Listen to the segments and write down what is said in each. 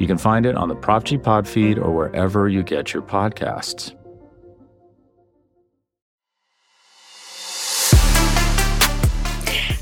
You can find it on the Prop G Pod feed or wherever you get your podcasts.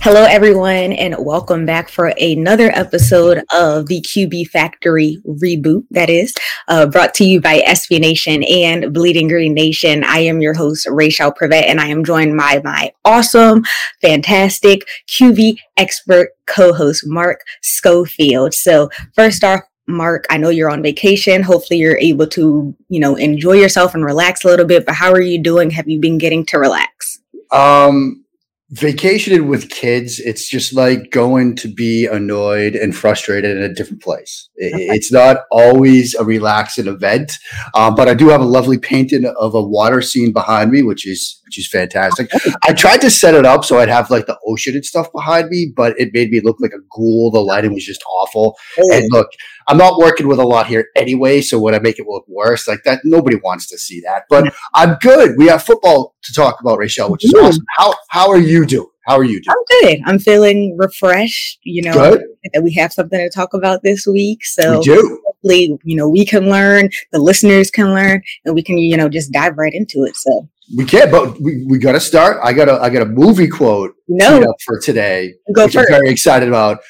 Hello, everyone, and welcome back for another episode of the QB Factory reboot. That is uh, brought to you by SB Nation and Bleeding Green Nation. I am your host, Raichele Privette, and I am joined by my awesome, fantastic QB expert co-host, Mark Schofield. So, first off, Mark, I know you're on vacation. Hopefully, you're able to, you know, enjoy yourself and relax a little bit. But how are you doing? Have you been getting to relax? Um, vacationing with kids, it's just like going to be annoyed and frustrated in a different place. It's not always a relaxing event, um, but I do have a lovely painting of a water scene behind me, which is which is fantastic. I tried to set it up so I'd have like the ocean and stuff behind me, but it made me look like a ghoul. The lighting was just awful. Oh. And look, I'm not working with a lot here anyway, so when I make it look worse, like that, nobody wants to see that. But I'm good. We have football to talk about, Raichele, which is awesome. How how are you doing? How are you doing? I'm good. I'm feeling refreshed. You know, good. that we have something to talk about this week. So we do. hopefully, you know, we can learn, the listeners can learn, and we can, you know, just dive right into it. So we can't, but we, we got to start. I got a I got a movie quote no. for today, go which first. I'm very excited about.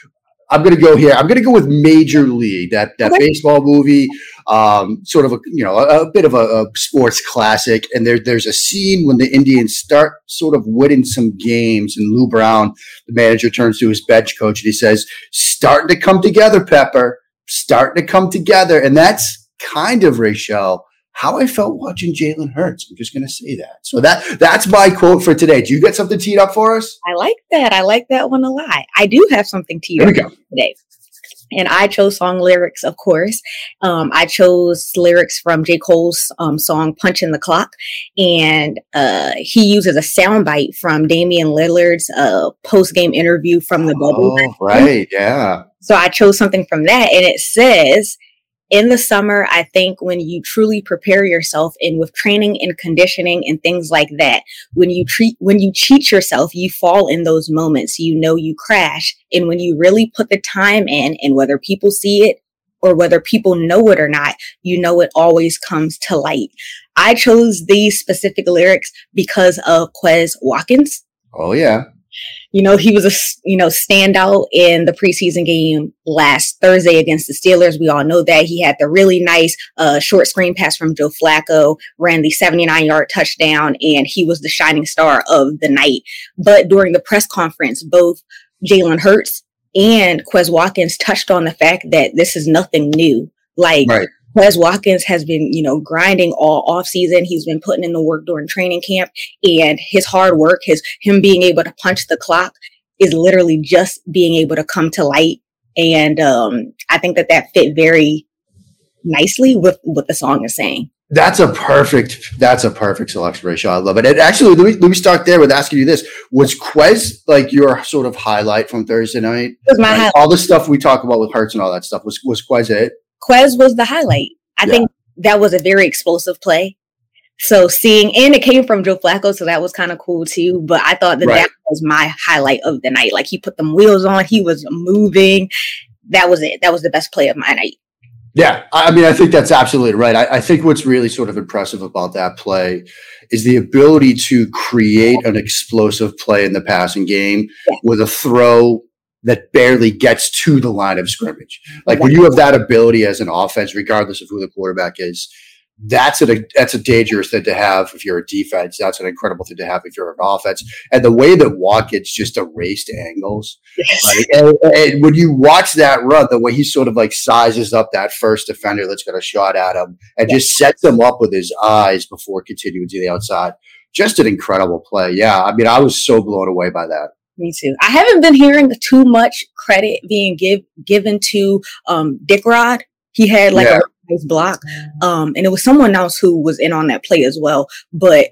I'm going to go here. I'm going to go with Major League, that that okay. baseball movie, um, sort of a you know a, a bit of a, a, sports classic. And there there's a scene when the Indians start sort of winning some games, and Lou Brown, the manager, turns to his bench coach and he says, "Starting to come together, Pepper. Starting to come together." And that's kind of Raichele how I felt watching Jalen Hurts. I'm just going to say that. So that that's my quote for today. Do you get something teed up for us? I like that. I like that one a lot. I do have something teed up today. And I chose song lyrics, of course. Um, I chose lyrics from J. Cole's um, song "Punching the Clock," and uh, he uses a soundbite from Damian Lillard's uh, post-game interview from the bubble. Oh, right, yeah. So I chose something from that, and it says, in the summer, I think when you truly prepare yourself and with training and conditioning and things like that, when you treat, when you cheat yourself, you fall in those moments. You know, you crash. And when you really put the time in and whether people see it or whether people know it or not, you know, it always comes to light. I chose these specific lyrics because of Quez Watkins. Oh, yeah. You know, he was a you know standout in the preseason game last Thursday against the Steelers. We all know that he had the really nice uh, short screen pass from Joe Flacco, ran the 79 yard touchdown, and he was the shining star of the night. But during the press conference, both Jalen Hurts and Quez Watkins touched on the fact that this is nothing new. Like right. Quez Watkins has been, you know, grinding all off season. He's been putting in the work during training camp and his hard work, his him being able to punch the clock is literally just being able to come to light. And um, I think that that fit very nicely with what the song is saying. That's a perfect. That's a perfect selection, Raichele. I love it. And actually, let me, let me start there with asking you this: Was Quez like your sort of highlight from Thursday night? It was my like. All the stuff we talk about with Hurts and all that stuff was was Quez it? Quez was the highlight. I yeah. think that was a very explosive play. So seeing, and it came from Joe Flacco, so that was kind of cool too. But I thought that right. that was my highlight of the night. Like he put them wheels on, he was moving. That was it. That was the best play of my night. Yeah, I mean, I think that's absolutely right. I, I, think what's really sort of impressive about that play is the ability to create an explosive play in the passing game yeah. with a throw that barely gets to the line of scrimmage. Like when you have that ability as an offense, regardless of who the quarterback is, that's a that's a dangerous thing to have if you're a defense. That's an incredible thing to have if you're an offense. And the way that Watkins just erased angles, yes. and, and, when you watch that run, the way he sort of like sizes up that first defender that's got a shot at him and yes. just sets him up with his eyes before continuing to the outside. Just an incredible play. Yeah, I mean, I was so blown away by that. Me too. I haven't been hearing too much credit being give, given to um, Dick Rod. He had like yeah. a nice block. Um, and it was someone else who was in on that play as well. But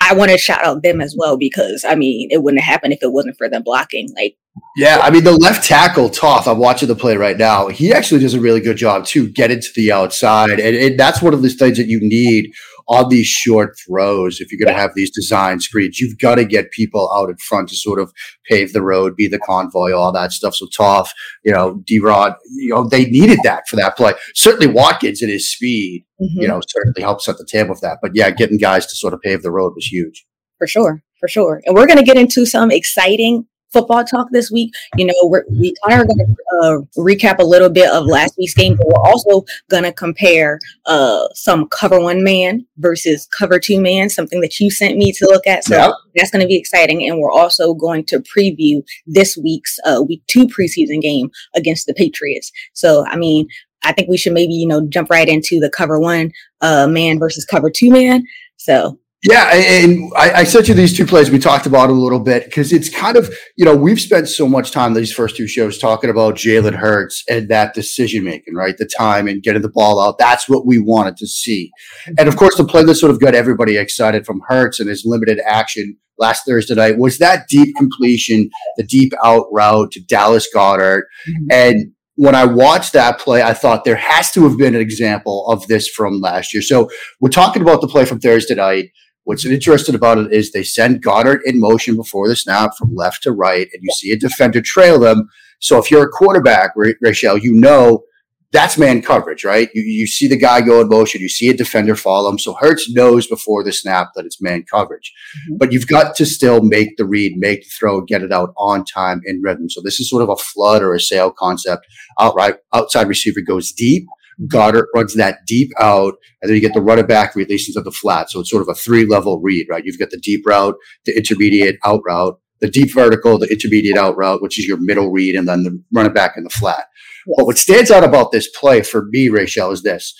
I want to shout out them as well because I mean, it wouldn't have happened if it wasn't for them blocking. Like, yeah, I mean, the left tackle Toth. I'm watching the play right now. He actually does a really good job too, getting to the outside, and, and that's one of the things that you need on these short throws, if you're going to have these design screens, you've got to get people out in front to sort of pave the road, be the convoy, all that stuff. So Toth, you know, D Rod, you know, they needed that for that play. Certainly Watkins and his speed, mm-hmm. you know, certainly helped set the table with that. But yeah, getting guys to sort of pave the road was huge. For sure. For sure. And we're going to get into some exciting football talk this week. You know, we're, we kind of are going to uh, recap a little bit of last week's game, but we're also going to compare uh, some cover one man versus cover two man, something that you sent me to look at. So yep. that's going to be exciting. And we're also going to preview this week's uh, week two preseason game against the Patriots. So, I mean, I think we should maybe, you know, jump right into the cover one uh, man versus cover two man. So yeah, and I, I sent you these two plays. We talked about a little bit because it's kind of you know we've spent so much time these first two shows talking about Jalen Hurts and that decision making, right? The time and getting the ball out. That's what we wanted to see, and of course the play that sort of got everybody excited from Hurts and his limited action last Thursday night was that deep completion, the deep out route to Dallas Goedert, mm-hmm. and when I watched that play, I thought there has to have been an example of this from last year. So we're talking about the play from Thursday night. What's interesting about it is they send Goedert in motion before the snap from left to right, and you see a defender trail them. So if you're a quarterback, Raichele, you know that's man coverage, right? You, you see the guy go in motion, you see a defender follow him. So Hurts knows before the snap that it's man coverage. Mm-hmm. But you've got to still make the read, make the throw, get it out on time in rhythm. So this is sort of a flood or a sail concept. Outright outside receiver goes deep. Goedert runs that deep out, and then you get the running back release into the flat. So it's sort of a three level read, right? You've got the deep route, the intermediate out route, the deep vertical, the intermediate out route, which is your middle read, and then the running back in the flat. Yes. But what stands out about this play for me, Raichele, is this.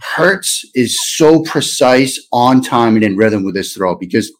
Hurts is so precise on time and in rhythm with his throw because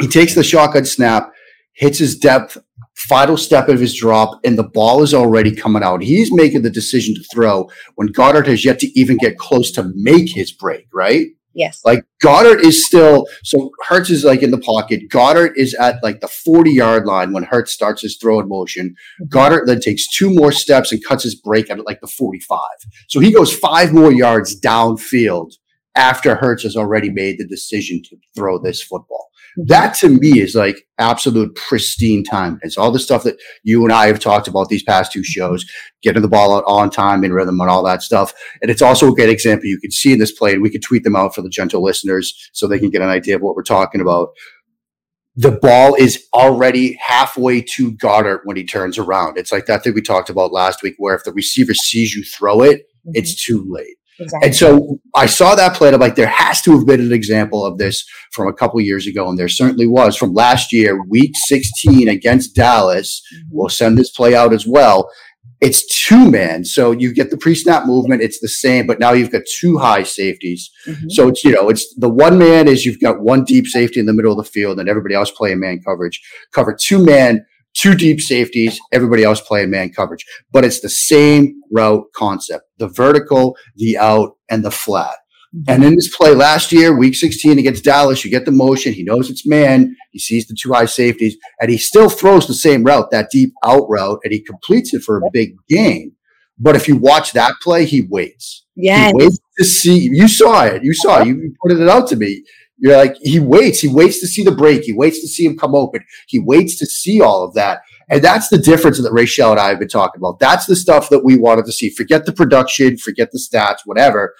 he takes the shotgun snap, hits his depth final step of his drop, and the ball is already coming out. He's making the decision to throw when Goedert has yet to even get close to make his break, right? Yes. Like Goedert is still so Hurts is like in the pocket. Goedert is at like the 40 yard line when Hurts starts his throw in motion. Mm-hmm. Then takes two more steps and cuts his break at like the 45. So he goes five more yards downfield after Hurts has already made the decision to throw this football. That to me is like absolute pristine time. It's all the stuff that you and I have talked about these past two shows, getting the ball out on time and rhythm and all that stuff. And it's also a great example you can see in this play, and we could tweet them out for the gentle listeners so they can get an idea of what we're talking about. The ball is already halfway to Goedert when he turns around. It's like that thing we talked about last week, where if the receiver sees you throw it, mm-hmm. it's too late. Exactly. And so I saw that play. And I'm like, there has to have been an example of this from a couple years ago, and there certainly was from last year, Week 16 against Dallas. Mm-hmm. We'll send this play out as well. It's two man, so you get the pre-snap movement. It's the same, but now you've got two high safeties. Mm-hmm. So it's you know it's the one man is you've got one deep safety in the middle of the field, and everybody else playing man coverage. Cover two man two deep safeties, everybody else playing man coverage. But it's the same route concept the vertical, the out, and the flat. Mm-hmm. And in this play last year, week 16 against Dallas, you get the motion. He knows it's man. He sees the two high safeties, and he still throws the same route, that deep out route, and he completes it for a big gain. But if you watch that play, he waits. Yeah. He waits to see. You saw it. You saw it. You pointed it out to me. You're like, he waits. He waits to see the break. He waits to see him come open. He waits to see all of that. And that's the difference that Raichele and I have been talking about. That's the stuff that we wanted to see. Forget the production, forget the stats, whatever.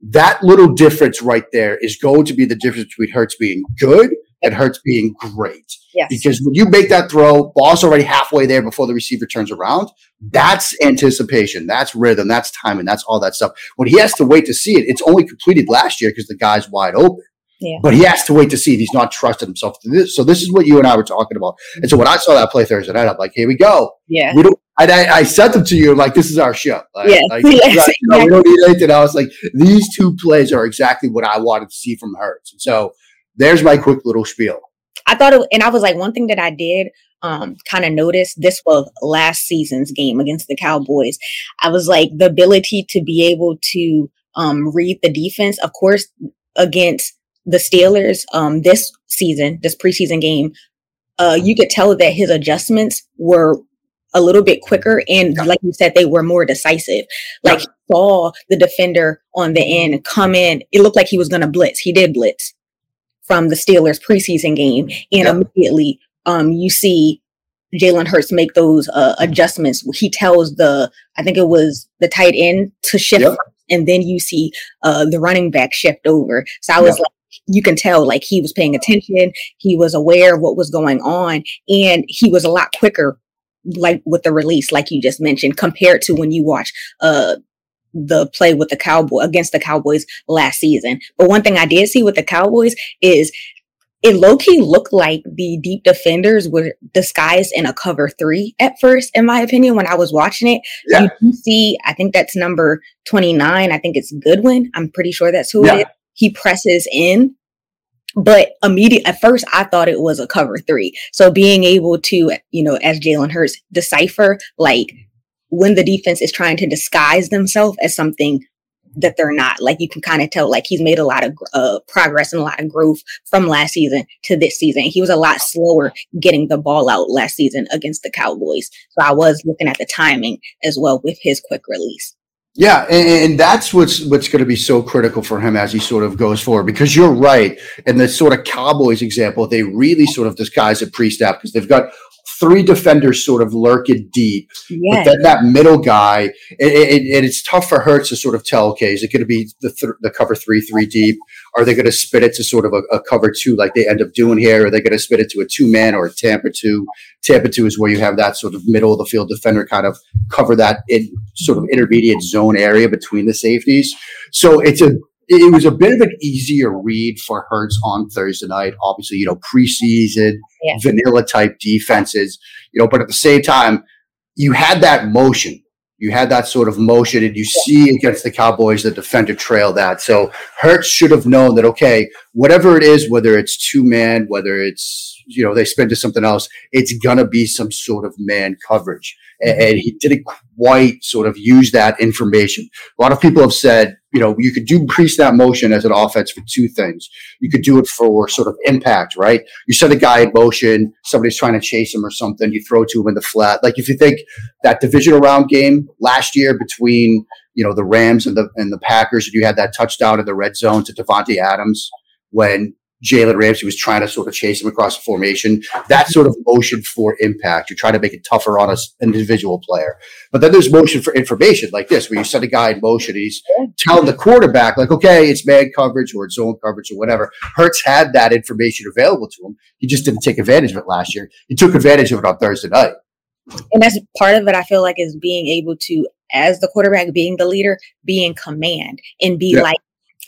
That little difference right there is going to be the difference between Hurts being good and Hurts being great. Yes. Because when you make that throw, ball's already halfway there before the receiver turns around. That's anticipation. That's rhythm. That's timing. That's all that stuff. When he has to wait to see it, it's only completed last year because the guy's wide open. Yeah. But he has to wait to see it. He's not trusted himself. So this is what you and I were talking about. And so when I saw that play Thursday night, I'm like, here we go. Yeah. We don't. And I, I sent them to you like, this is our show. Like, yeah. Like, yes. you know, we don't need anything else. Like these two plays are exactly what I wanted to see from Hurts. And so there's my quick little spiel. I thought it, and I was like, one thing that I did um, kind of notice this was last season's game against the Cowboys. I was like, the ability to be able to um, read the defense. Of course, against the Steelers um, this season, this preseason game, uh, you could tell that his adjustments were a little bit quicker and like you said they were more decisive. Like he saw the defender on the end come in. It looked like he was going to blitz. He did blitz from the steelers preseason game and yeah. immediately um you see jalen hurts make those uh, adjustments. He tells the i think it was the tight end to shift yep. and then you see uh the running back shift over. So i was yep. like you can tell like he was paying attention he was aware of what was going on and he was a lot quicker like with the release like you just mentioned compared to when you watch uh the play with the cowboy against the cowboys last season but one thing i did see with the cowboys is it low-key looked like the deep defenders were disguised in a cover three at first, in my opinion, when I was watching it. Yeah. You see, I think that's number 29. I think it's Goodwin. I'm pretty sure that's who yeah. it is he presses in but immediate at first I thought it was a cover three. So being able to, you know, as Jalen Hurts decipher like when the defense is trying to disguise themselves as something that they're not. Like you can kind of tell, like he's made a lot of uh, progress and a lot of growth from last season to this season. He was a lot slower getting the ball out last season against the Cowboys. So I was looking at the timing as well with his quick release. Yeah, and, and, that's what's what's going to be so critical for him as he sort of goes forward. Because you're right, in the sort of Cowboys example, they really sort of disguise it pre-snap because they've got three defenders sort of lurk lurking deep. But then that middle guy, and it, it, it's tough for Hurts to sort of tell, okay, is it going to be the, th- the cover three, three deep? Are they going to spit it to sort of a, a, cover two like they end up doing here? Are they going to spit it to a two man or a Tampa two? Tampa two is where you have that sort of middle of the field defender kind of cover that in sort of intermediate zone area between the safeties. So it's a it was a bit of an easier read for Hurts on Thursday night. Obviously, you know, preseason, yeah. vanilla type defenses, you know, but at the same time, you had that motion. You had that sort of motion, and you see against the Cowboys, the defender trail that. So Hurts should have known that, okay, whatever it is, whether it's two man, whether it's, you know, they spin to something else, it's going to be some sort of man coverage. And, he didn't quite sort of use that information. A lot of people have said, you know, you could do pre-snap motion as an offense for two things. You could do it for sort of impact, right? You set a guy in motion, somebody's trying to chase him or something, you throw to him in the flat. Like if you think that divisional round game last year between, you know, the Rams and the and the Packers, and you had that touchdown in the red zone to Davante Adams when Jalen Ramsey was trying to sort of chase him across the formation. That sort of motion for impact. You're trying to make it tougher on an individual player. But then there's motion for information like this, where you set a guy in motion. He's telling the quarterback, like, okay, it's man coverage or it's zone coverage or whatever. Hurts had that information available to him. He just didn't take advantage of it last year. He took advantage of it on Thursday night. And that's part of it, I feel like, is being able to, as the quarterback, being the leader, be in command and be yeah. like,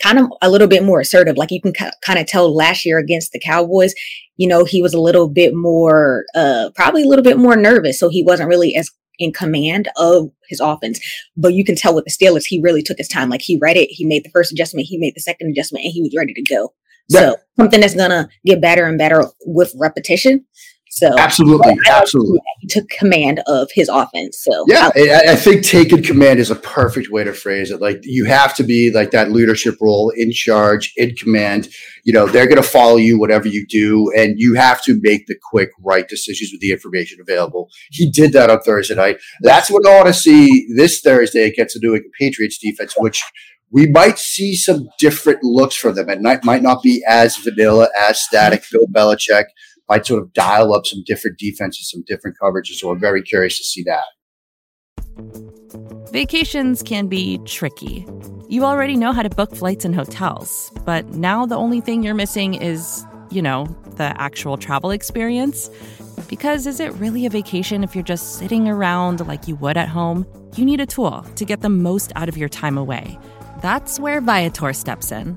kind of a little bit more assertive. Like you can kind of tell last year against the Cowboys, you know, he was a little bit more, uh, probably a little bit more nervous. So he wasn't really as in command of his offense. But you can tell with the Steelers, he really took his time. Like he read it, he made the first adjustment, he made the second adjustment, and he was ready to go. So something that's gonna get better and better with repetition. So absolutely, absolutely, he took command of his offense. So yeah, I, I, think taking command is a perfect way to phrase it. Like you have to be like that leadership role, in charge, in command. You know, they're going to follow you whatever you do, and you have to make the quick, right decisions with the information available. He did that on Thursday night. That's what I want to see this Thursday against the New England Patriots defense, which we might see some different looks for them. It might, might not be as vanilla, as static. Bill Belichick might sort of dial up some different defenses, some different coverages. So I'm very curious to see that. Vacations can be tricky. You already know how to book flights and hotels, but now the only thing you're missing is, you know, the actual travel experience. Because is it really a vacation if you're just sitting around like you would at home? You need a tool to get the most out of your time away. That's where Viator steps in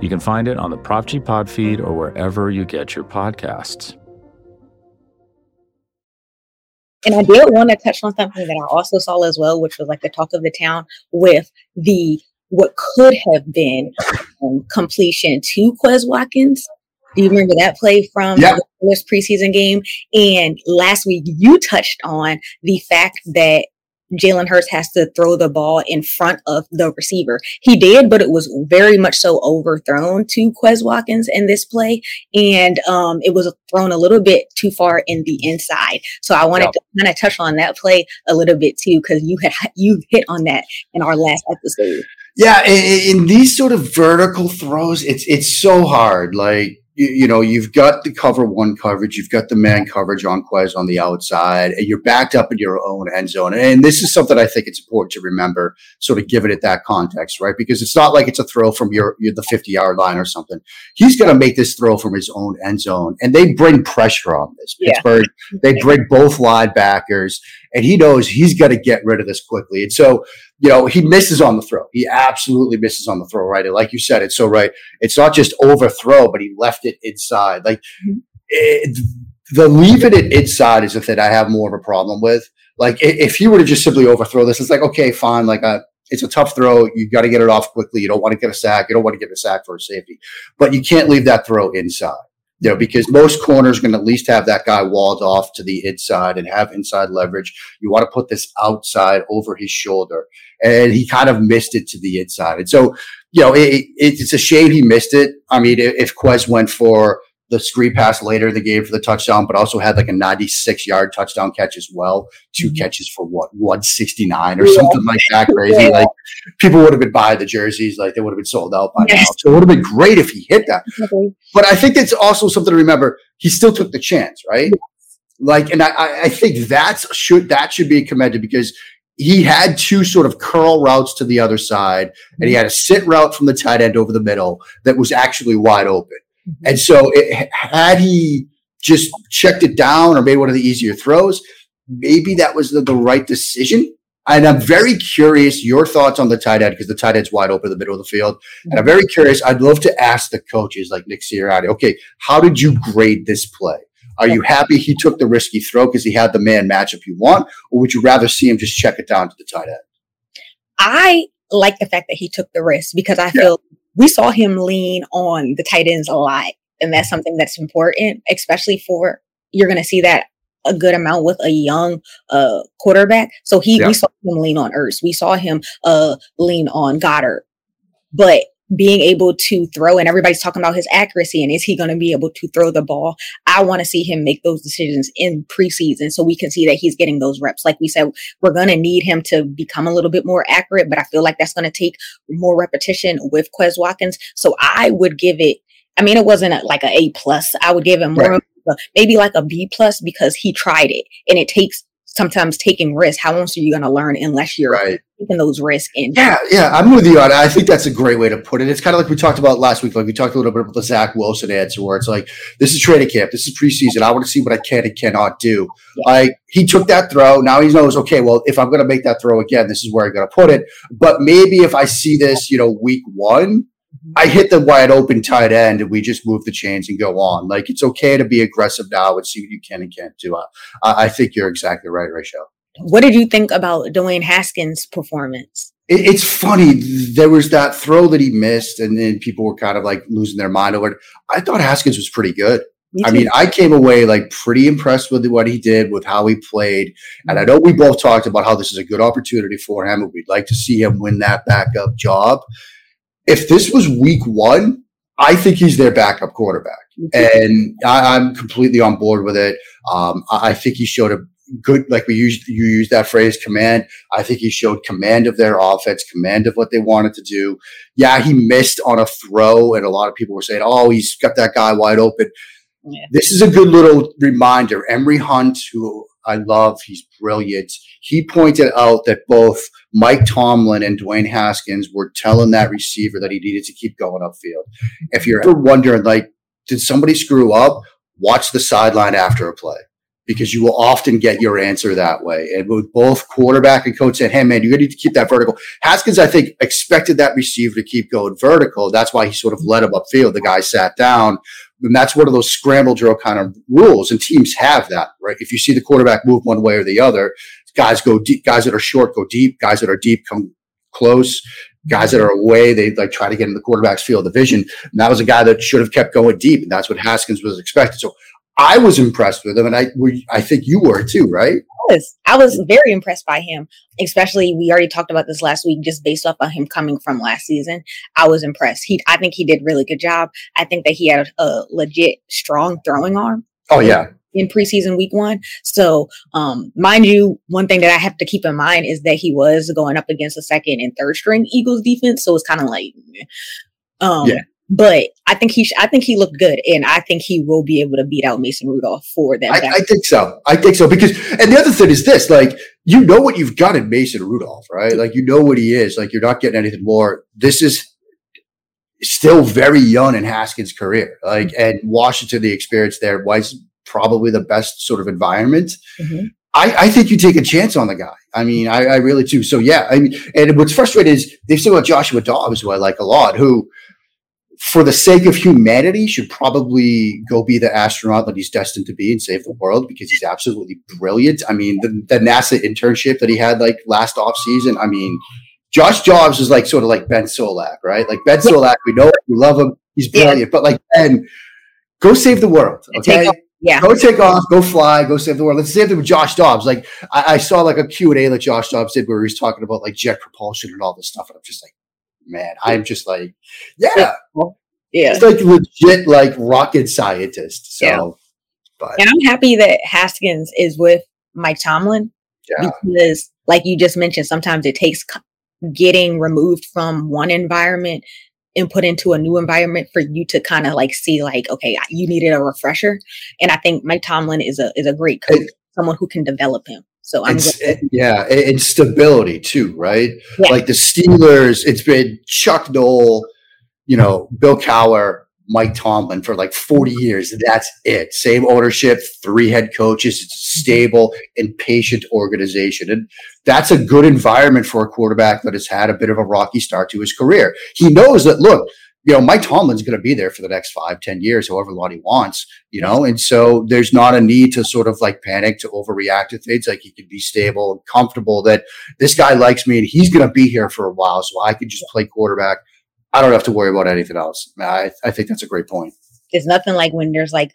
You can find it on the Prop G Pod feed or wherever you get your podcasts. And I did want to touch on something that I also saw as well, which was like the talk of the town with the what could have been um, completion to Quez Watkins. Do you remember that play from Yeah. the first preseason game? And last week you touched on the fact that Jalen Hurts has to throw the ball in front of the receiver. He did, but it was very much so overthrown to Quez Watkins in this play. And um, it was thrown a little bit too far in the inside. So I wanted Yep. to kind of touch on that play a little bit too, because you had you hit on that in our last episode. Yeah, in, in these sort of vertical throws, it's it's so hard. Like you, you know, you've got the cover one coverage, you've got the man coverage on Quez on the outside, and you're backed up in your own end zone. And this is something I think it's important to remember, sort of giving it that context, right? Because it's not like it's a throw from your, your the 50 yard line or something. He's going to make this throw from his own end zone, and they bring pressure on this. Yeah. Pittsburgh, they bring both linebackers, and he knows he's got to get rid of this quickly. And so you know, he misses on the throw. He absolutely misses on the throw, right? And like you said, it's so right. It's not just overthrow, but he left it inside. Like Mhm. it, the leaving it inside is the thing I have more of a problem with. Like if he were to just simply overthrow this, it's like, okay, fine. Like uh it's a tough throw. You got to get it off quickly. You don't want to get a sack. You don't want to get a sack for a safety, but you can't leave that throw inside. You know, because most corners going to at least have that guy walled off to the inside and have inside leverage. You want to put this outside over his shoulder and he kind of missed it to the inside. And so, you know, it, it, it's a shame he missed it. I mean, if if Quez went for the screen pass later in the game for the touchdown, but also had like a 96 yard touchdown catch as well. 2 Mhm. catches for what, 169 or Yeah. something like that crazy. Yeah. Like people would have been buying the jerseys, like they would have been sold out by now. So it would have been great if he hit that. But I think that's also something to remember. He still took the chance, right? Like, and I- I, I think that's should that should be commended because he had two sort of curl routes to the other side, and he had a sit route from the tight end over the middle that was actually wide open. Mm-hmm. And so, it, had he just checked it down or made one of the easier throws, maybe that was the, the right decision. And I'm very curious your thoughts on the tight end because the tight end's wide open in the middle of the field. And I'm mm-hmm. very curious. I'd love to ask the coaches like Nick Sirianni, okay, how did you grade this play? Are you happy he took the risky throw because he had the man matchup you want, or would you rather see him just check it down to the tight end? I like the fact that he took the risk because I Yeah. feel we saw him lean on the tight ends a lot. And that's something that's important, especially for you're going to see that a good amount with a young uh quarterback. So he Yeah. we saw him lean on Ertz. We saw him uh lean on Goedert. But being able to throw and everybody's talking about his accuracy and is he going to be able to throw the ball? I want to see him make those decisions in preseason so we can see that he's getting those reps. Like we said, we're going to need him to become a little bit more accurate, but I feel like that's going to take more repetition with Quez Watkins. So I would give it, I mean, it wasn't a, like a A plus. I would give him more Right. maybe like a B plus because he tried it and it takes sometimes taking risks. How else are you going to learn unless you're Right. taking those risks? And Yeah, yeah, I'm with you on it. I think that's a great way to put it. It's kind of like we talked about last week. Like we talked a little bit about the Zach Wilson answer, where it's like, this is training camp, this is preseason. I want to see what I can and cannot do. Yeah. Like he took that throw. Now he knows, okay, well, if I'm going to make that throw again, this is where I'm going to put it. But maybe if I see this, you know, week one, I hit the wide open tight end and we just move the chains and go on. Like it's okay to be aggressive now and see what you can and can't do. Uh, I, I think you're exactly right, Raichele. what did you think about Dwayne Haskins' performance? it, it's funny. There was that throw that he missed, and then people were kind of like losing their mind over it. I thought Haskins was pretty good. I mean, I came away like pretty impressed with what he did, with how he played. And I know we both talked about how this is a good opportunity for him, and we'd like to see him win that backup job. If this was week one, I think he's their backup quarterback. And I, am completely on board with it. Um, I, I think he showed a good, like we used, you used that phrase, command. I think he showed command of their offense, command of what they wanted to do. Yeah, he missed on a throw, and a lot of people were saying, "Oh, he's got that guy wide open." Yeah. This is a good little reminder. Emory Hunt, who I love, he's brilliant. He pointed out that both Mike Tomlin and Dwayne Haskins were telling that receiver that he needed to keep going upfield. If you're ever wondering, like, did somebody screw up? Watch the sideline after a play because you will often get your answer that way. And with both quarterback and coach said, hey, man, you need to keep that vertical. Haskins, I think, expected that receiver to keep going vertical. That's why he sort of led him upfield. The guy sat down. And that's one of those scramble drill kind of rules. And teams have that, right? If you see the quarterback move one way or the other, guys go deep, guys that are short go deep, guys that are deep come close. Guys that are away, they like try to get in the quarterback's field of vision. And that was a guy that should have kept going deep. And that's what Haskins was expected. So I was impressed with him, and I I think you were too, right? I was. I was very impressed by him, especially we already talked about this last week, just based off of him coming from last season. I was impressed. He, I think he did really good job. I think that he had a, a legit strong throwing arm. Oh yeah, in preseason week one. So, um, mind you, one thing that I have to keep in mind is that he was going up against a second and third string Eagles defense. So it's kind of like, um, yeah but I think he, sh- I think he looked good, and I think he will be able to beat out Mason Rudolph for that. I, I, think so. I think so because, and the other thing is this: like you know what you've got in Mason Rudolph, right? Like you know what he is. Like you're not getting anything more. This is still very young in Haskins' career. Like and Washington, the experience there was probably the best sort of environment. Mm-hmm. I, I, think you take a chance on the guy. I mean, I, I really do. So yeah, I mean, and what's frustrating is they've still got Joshua Dobbs, who I like a lot, who for the sake of humanity, should probably go be the astronaut that he's destined to be and save the world because he's absolutely brilliant. I mean, the, the NASA internship that he had like last off season. I mean, Josh Dobbs is like sort of like Ben Solak, right? Like Ben Solak, we know we love him, he's brilliant, yeah. but like Ben, go save the world, okay? Yeah. Go take off, go fly, go save the world. Let's save them with Josh Dobbs. Like I, I saw like a Q&A that Josh Dobbs did where he was talking about like jet propulsion and all this stuff. And I'm just like, man, I'm just like, yeah, yeah, it's like legit like rocket scientist. So, yeah. but and I'm happy that Haskins is with Mike Tomlin yeah. because, like you just mentioned, sometimes it takes getting removed from one environment and put into a new environment for you to kind of like see like okay you needed a refresher and i think mike tomlin is a is a great coach someone who can develop him so I'm it, yeah, and stability too, right? Yeah. Like the Steelers, it's been Chuck Noll, you know, Bill Cowher, Mike Tomlin for like 40 years. That's it. Same ownership, three head coaches. It's a mm-hmm. stable and patient organization. And that's a good environment for a quarterback that has had a bit of a rocky start to his career. He knows that, look, you know, Mike Tomlin's going to be there for the next five, ten years, however long he wants, you know, and so there's not a need to sort of like panic to overreact to things. Like he can be stable and comfortable that this guy likes me and he's going to be here for a while. So I can just play quarterback. I don't have to worry about anything else. I, I think that's a great point. There's nothing like when there's like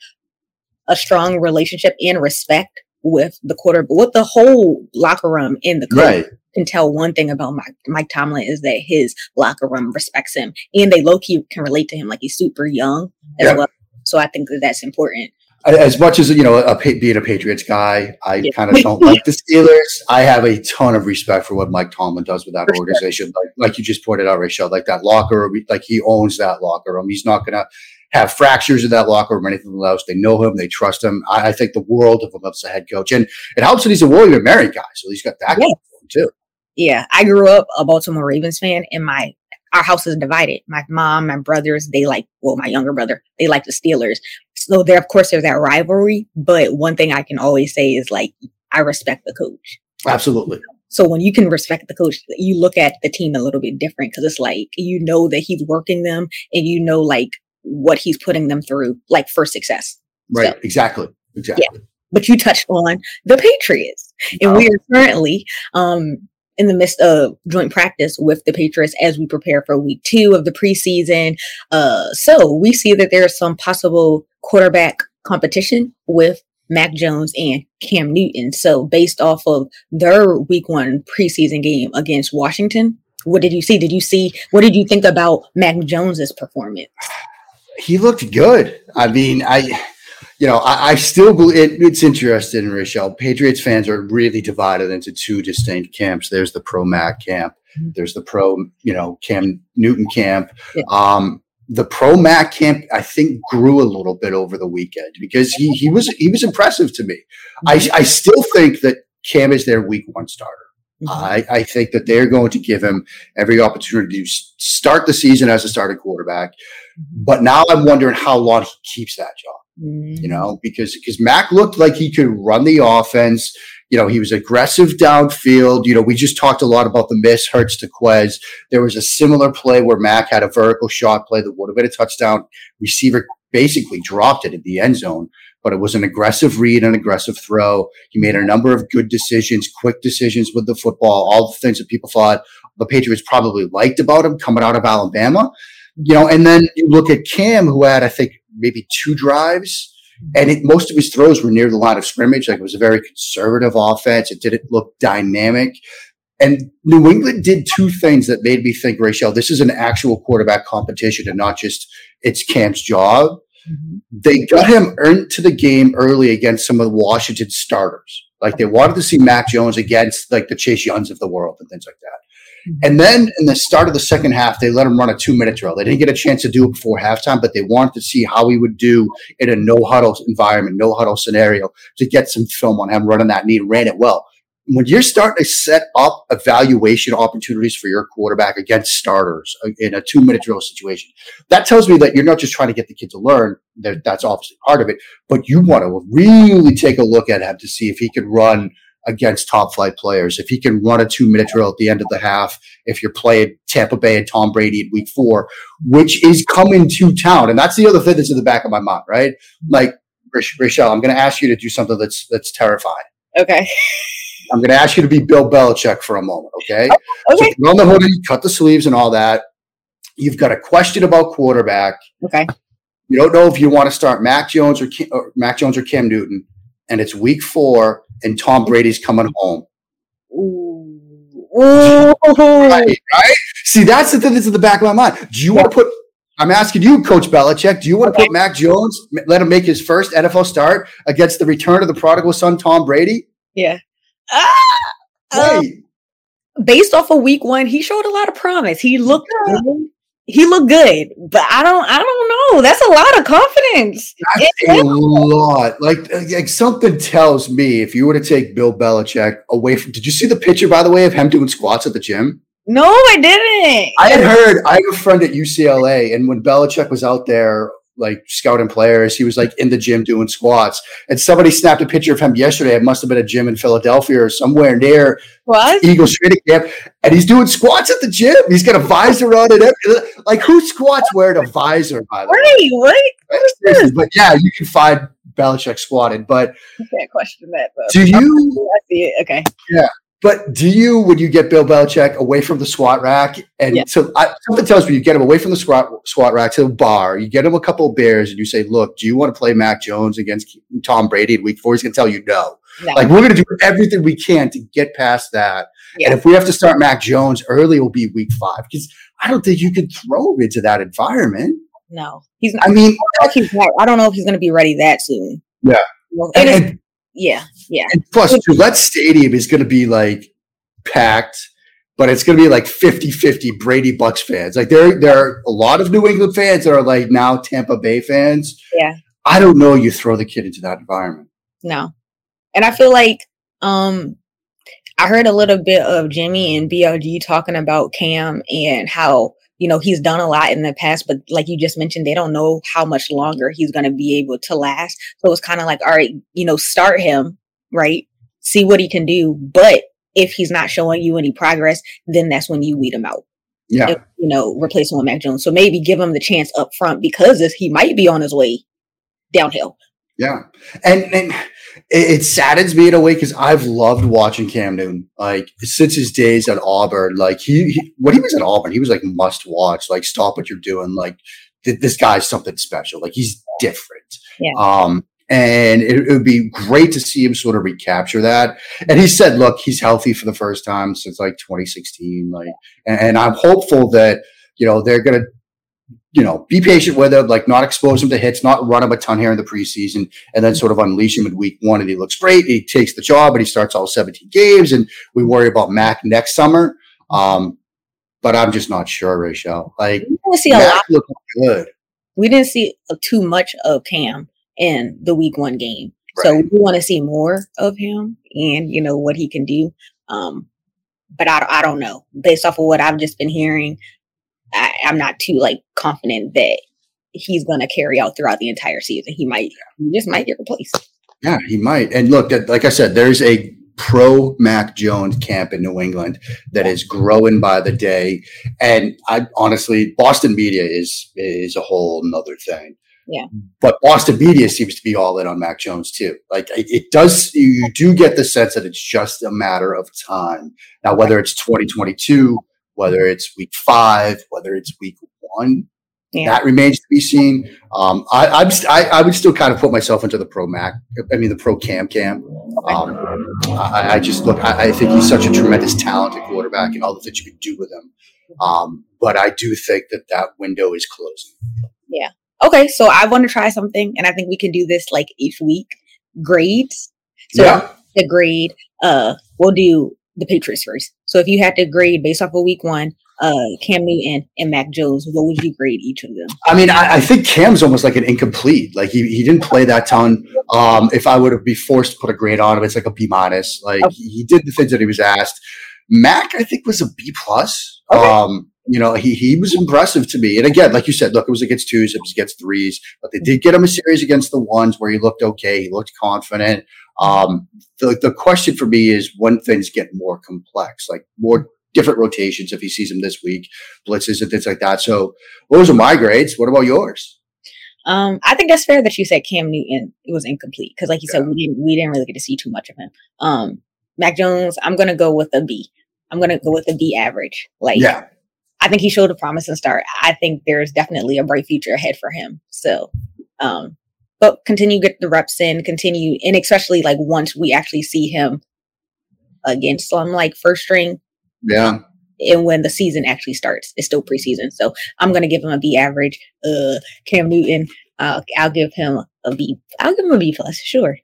a strong relationship and respect with the quarter, with the whole locker room in the coach. Right can tell one thing about Mike, Mike Tomlin is that his locker room respects him and they low key can relate to him like he's super young as yeah. well. So I think that that's important. As much as you know, a, being a Patriots guy, I yeah. kind of don't like the Steelers. I have a ton of respect for what Mike Tomlin does with that for organization. Sure. Like, like you just pointed out, Raichele, like that locker room, like he owns that locker room. He's not going to have fractures in that locker room or anything else. They know him, they trust him. I, I, think the world of him as a head coach, and it helps that he's a William Mary guy, so he's got that yeah. too yeah, I grew up a Baltimore Ravens fan, and my our house is divided. My mom, my brothers, they like well, my younger brother, they like the Steelers. So there, of course, there's that rivalry. But one thing I can always say is like I respect the coach. Absolutely. So when you can respect the coach, you look at the team a little bit different because it's like you know that he's working them, and you know like what he's putting them through, like for success. Right. So, exactly. Exactly. Yeah. But you touched on the Patriots, and oh. we are currently um in the midst of joint practice with the Patriots as we prepare for week two of the preseason. Uh, so we see that there's some possible quarterback competition with Mac Jones and Cam Newton. So based off of their week one preseason game against Washington, what did you see? Did you see what did you think about Mac Jones's performance? He looked good. I mean, I you know, I, I still believe it, it's interesting, Raichele. Patriots fans are really divided into two distinct camps. There's the pro Mac camp. Mm-hmm. There's the pro, you know, Cam Newton camp. Yeah. Um, the pro Mac camp, I think, grew a little bit over the weekend because he he was he was impressive to me. Mm-hmm. I I still think that Cam is their week one starter. Mm-hmm. I, I think that they're going to give him every opportunity to start the season as a starting quarterback. But now I'm wondering how long he keeps that job. Mm-hmm. You know, because because Mac looked like he could run the offense. You know, he was aggressive downfield. You know, we just talked a lot about the miss Hurts to Quez. There was a similar play where Mac had a vertical shot play that would have been a touchdown. Receiver basically dropped it in the end zone but it was an aggressive read an aggressive throw. He made a number of good decisions, quick decisions with the football, all the things that people thought the Patriots probably liked about him coming out of Alabama. You know, and then you look at Cam, who had, I think, maybe two drives, and it, most of his throws were near the line of scrimmage. Like it was a very conservative offense. It didn't look dynamic. And New England did two things that made me think, Raichele, this is an actual quarterback competition and not just it's Cam's job. Mm-hmm. They got him into the game early against some of the Washington starters. Like they wanted to see Mac Jones against like the Chase Youngs of the world and things like that. Mm-hmm. And then in the start of the second half, they let him run a two minute drill. They didn't get a chance to do it before halftime, but they wanted to see how he would do in a no huddle environment, no huddle scenario to get some film on him running that knee. Ran it well when you're starting to set up evaluation opportunities for your quarterback against starters uh, in a two minute drill situation, that tells me that you're not just trying to get the kid to learn. That's obviously part of it, but you want to really take a look at him to see if he can run against top flight players. If he can run a two minute drill at the end of the half, if you're playing Tampa Bay and Tom Brady in week four, which is coming to town. And that's the other thing that's in the back of my mind, right? Like, Raichele, I'm going to ask you to do something that's, that's terrifying. Okay. I'm going to ask you to be Bill Belichick for a moment, okay? Oh, okay. So on the hoodie, cut the sleeves and all that. You've got a question about quarterback. Okay. You don't know if you want to start Mac Jones or, Kim, or Mac Jones or Cam Newton, and it's Week Four, and Tom Brady's coming home. Ooh. Right, right? See, that's the thing that's in the back of my mind. Do you yeah. want to put I'm asking you, Coach Belichick, do you want to put Mac Jones, let him make his first NFL start against the return of the prodigal son, Tom Brady? Yeah. Ah! Um, based off of week one, he showed a lot of promise. He looked yeah. good. He looked good, but I don't. I don't know. That's a lot of confidence. That's a lot. Like, like something tells me if you were to take Bill Belichick away from. Did you see the picture, by the way, of him doing squats at the gym? No, I didn't. I had heard. I have a friend at UCLA, and when Belichick was out there like scouting players. He was like in the gym doing squats. And somebody snapped a picture of him yesterday. It must have been a gym in Philadelphia or somewhere near what? Eagles training camp. And he's doing squats at the gym. He's got a visor on it. Like who squats wearing a visor, by the way? Right, But yeah, you can find Belichick squatted. But you can't question that. Though. Do you? I see it. Okay. Yeah. But do you, when you get Bill Belichick away from the squat rack, and yeah. so I, something tells me you get him away from the squat squat rack to the bar, you get him a couple of beers, and you say, "Look, do you want to play Mac Jones against Tom Brady in Week Four? He's going to tell you no. no. Like we're going to do everything we can to get past that. Yeah. And if we have to start Mac Jones early, it will be Week Five because I don't think you can throw him into that environment. No, he's. Not, I mean, I don't know if he's going to be ready that soon. Yeah. and, and, yeah, yeah. And plus, Gillette Stadium is going to be like packed, but it's going to be like 50 50 Brady Bucks fans. Like there, there are a lot of New England fans that are like now Tampa Bay fans. Yeah. I don't know. You throw the kid into that environment. No. And I feel like, um, I heard a little bit of Jimmy and BLG talking about Cam and how you know, he's done a lot in the past, but like you just mentioned, they don't know how much longer he's going to be able to last. So it's kind of like, all right, you know, start him, right? See what he can do. But if he's not showing you any progress, then that's when you weed him out. Yeah. If, you know, replace him with Mac Jones. So maybe give him the chance up front because he might be on his way downhill. Yeah. And, and it, it saddens me in a way because I've loved watching Cam Newton like since his days at Auburn. Like he, he when he was at Auburn, he was like must watch. Like stop what you're doing. Like th- this guy's something special. Like he's different. Yeah. Um, and it, it, would be great to see him sort of recapture that. And he said, "Look, he's healthy for the first time since like 2016." Like, and, and I'm hopeful that you know they're going to you know, be patient with him, like not expose him to hits, not run him a ton here in the preseason, and then sort of unleash him in week one. And he looks great. He takes the job and he starts all 17 games. And we worry about Mac next summer. Um, but I'm just not sure, Raichele. Like, we see Mac a lot. good. We didn't see too much of Cam in the week one game. Right. So we want to see more of him and, you know, what he can do. Um, but I, I don't know. Based off of what I've just been hearing, I, am not too like confident that he's going to carry out throughout the entire season. He might, he just might get replaced. Yeah, he might. And look, like I said, there's a pro Mac Jones camp in New England that is growing by the day. And I honestly, Boston media is is a whole nother thing. Yeah. But Boston media seems to be all in on Mac Jones too. Like it, it, does, you do get the sense that it's just a matter of time. Now, whether it's 2022 whether it's week five, whether it's week one. Yeah. That remains to be seen. Um, I, I'm st- I, I, would still kind of put myself into the pro Mac. I mean, the pro Cam Cam. Um, I, I, just look. I, I, think he's such a tremendous talented quarterback, and all the things you can do with him. Um, but I do think that that window is closing. Yeah. Okay. So I want to try something, and I think we can do this like each week. Grades. So yeah. the grade. Uh, we'll do the Patriots first. So if you had to grade based off of week one, uh, Cam Newton and Mac Jones, what would you grade each of them? I mean, I, I, think Cam's almost like an incomplete. Like he, he didn't play that ton. Um, if I would have be forced to put a grade on him, it's like a B minus. Like okay. he did the things that he was asked. Mac, I think, was a B plus. Okay. Um, you know, he he was impressive to me. And again, like you said, look, it was against twos, it was against threes, but they did get him a series against the ones where he looked okay, he looked confident. Um, the the question for me is when things get more complex, like more different rotations. If he sees him this week, blitzes and things like that. So those are my grades. What about yours? Um, I think that's fair that you said Cam Newton it was incomplete because, like you yeah. said, we didn't we didn't really get to see too much of him. Um, Mac Jones, I'm gonna go with a B. I'm gonna go with a B average. Like, yeah, I think he showed a promising start. I think there's definitely a bright future ahead for him. So, um, but continue get the reps in, continue, and especially like once we actually see him against some like first string. Yeah. And when the season actually starts, it's still preseason. So I'm gonna give him a B average. Uh, Cam Newton, uh, I'll give him a B. I'll give him a B plus. Sure.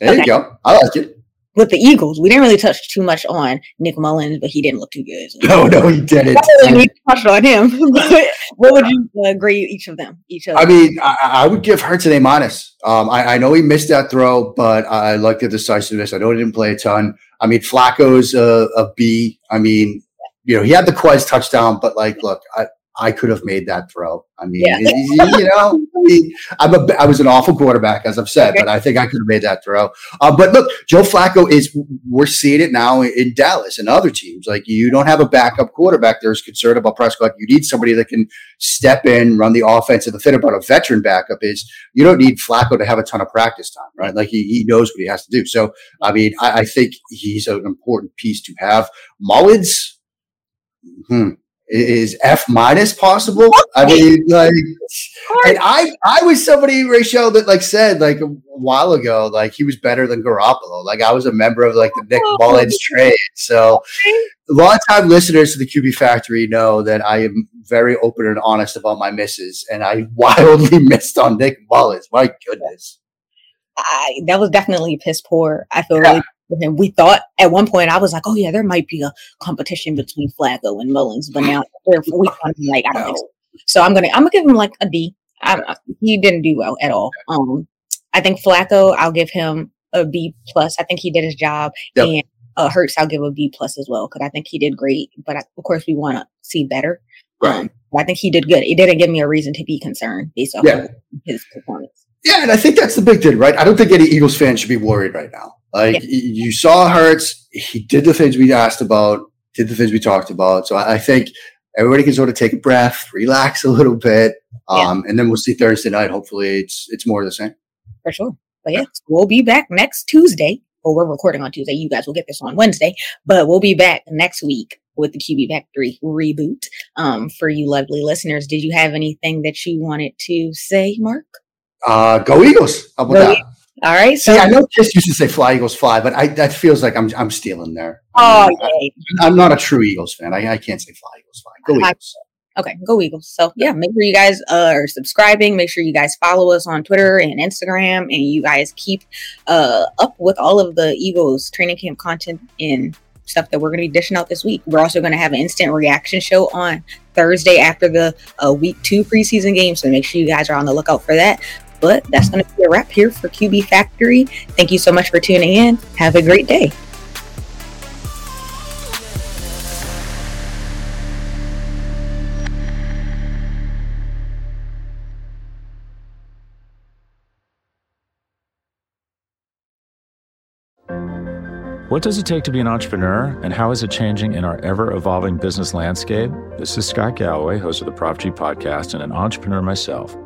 There okay. you go. I like it with the Eagles, we didn't really touch too much on Nick Mullens, but he didn't look too good. So. No, no, he didn't. We touched on him. what would you uh, grade each of them? Each of I mean, I, I, would give Hurts an A minus. Um, I, I, know he missed that throw, but I like the decisiveness. I know he didn't play a ton. I mean, Flacco's a, a B. I mean, you know, he had the Quez touchdown, but like, look, I, I could have made that throw. I mean, yeah. you know, I am a, I was an awful quarterback, as I've said, but I think I could have made that throw. Uh, but look, Joe Flacco is, we're seeing it now in Dallas and other teams. Like, you don't have a backup quarterback. There's concern about Prescott. You need somebody that can step in, run the offense. And the thing about a veteran backup is you don't need Flacco to have a ton of practice time, right? Like, he, he knows what he has to do. So, I mean, I, I think he's an important piece to have. Mullens, hmm is F minus possible? I mean, like, and I I was somebody, Raichele, that like said like a while ago, like he was better than Garoppolo. Like I was a member of like the Nick oh. Mullens trade. So a lot of time listeners to the QB Factory know that I am very open and honest about my misses, and I wildly missed on Nick Mullens. My goodness. I, that was definitely piss poor. I feel yeah. really and we thought at one point I was like, oh yeah, there might be a competition between Flacco and Mullens," but now we like I don't know. So I'm gonna I'm gonna give him like a D. I, he didn't do well at all. Um, I think Flacco I'll give him a B plus. I think he did his job, yep. and uh, Hurts I'll give a B plus as well because I think he did great. But I, of course we want to see better. Right. Um, I think he did good. It didn't give me a reason to be concerned based off yeah. his performance. Yeah, and I think that's the big thing, right? I don't think any Eagles fan should be worried right now. Like yeah. you saw Hurts, he did the things we asked about, did the things we talked about. So I, I think everybody can sort of take a breath, relax a little bit, um, yeah. and then we'll see Thursday night. Hopefully, it's it's more of the same. For sure. But yeah, we'll be back next Tuesday. Well, we're recording on Tuesday. You guys will get this on Wednesday, but we'll be back next week with the QB Factory reboot. Um, for you lovely listeners, did you have anything that you wanted to say, Mark? Uh, go Eagles! How about go that? Eagles. All right. So See, I know Kiss used to say "Fly Eagles Fly," but I, that feels like I'm I'm stealing there. Oh, I, am not a true Eagles fan. I, I can't say "Fly Eagles Fly." Go Eagles. Okay, go Eagles. So yeah, make sure you guys uh, are subscribing. Make sure you guys follow us on Twitter and Instagram, and you guys keep uh, up with all of the Eagles training camp content and stuff that we're going to be dishing out this week. We're also going to have an instant reaction show on Thursday after the uh, week two preseason game. So make sure you guys are on the lookout for that. But that's going to be a wrap here for QB Factory. Thank you so much for tuning in. Have a great day. What does it take to be an entrepreneur, and how is it changing in our ever evolving business landscape? This is Scott Galloway, host of the Prop G podcast, and an entrepreneur myself.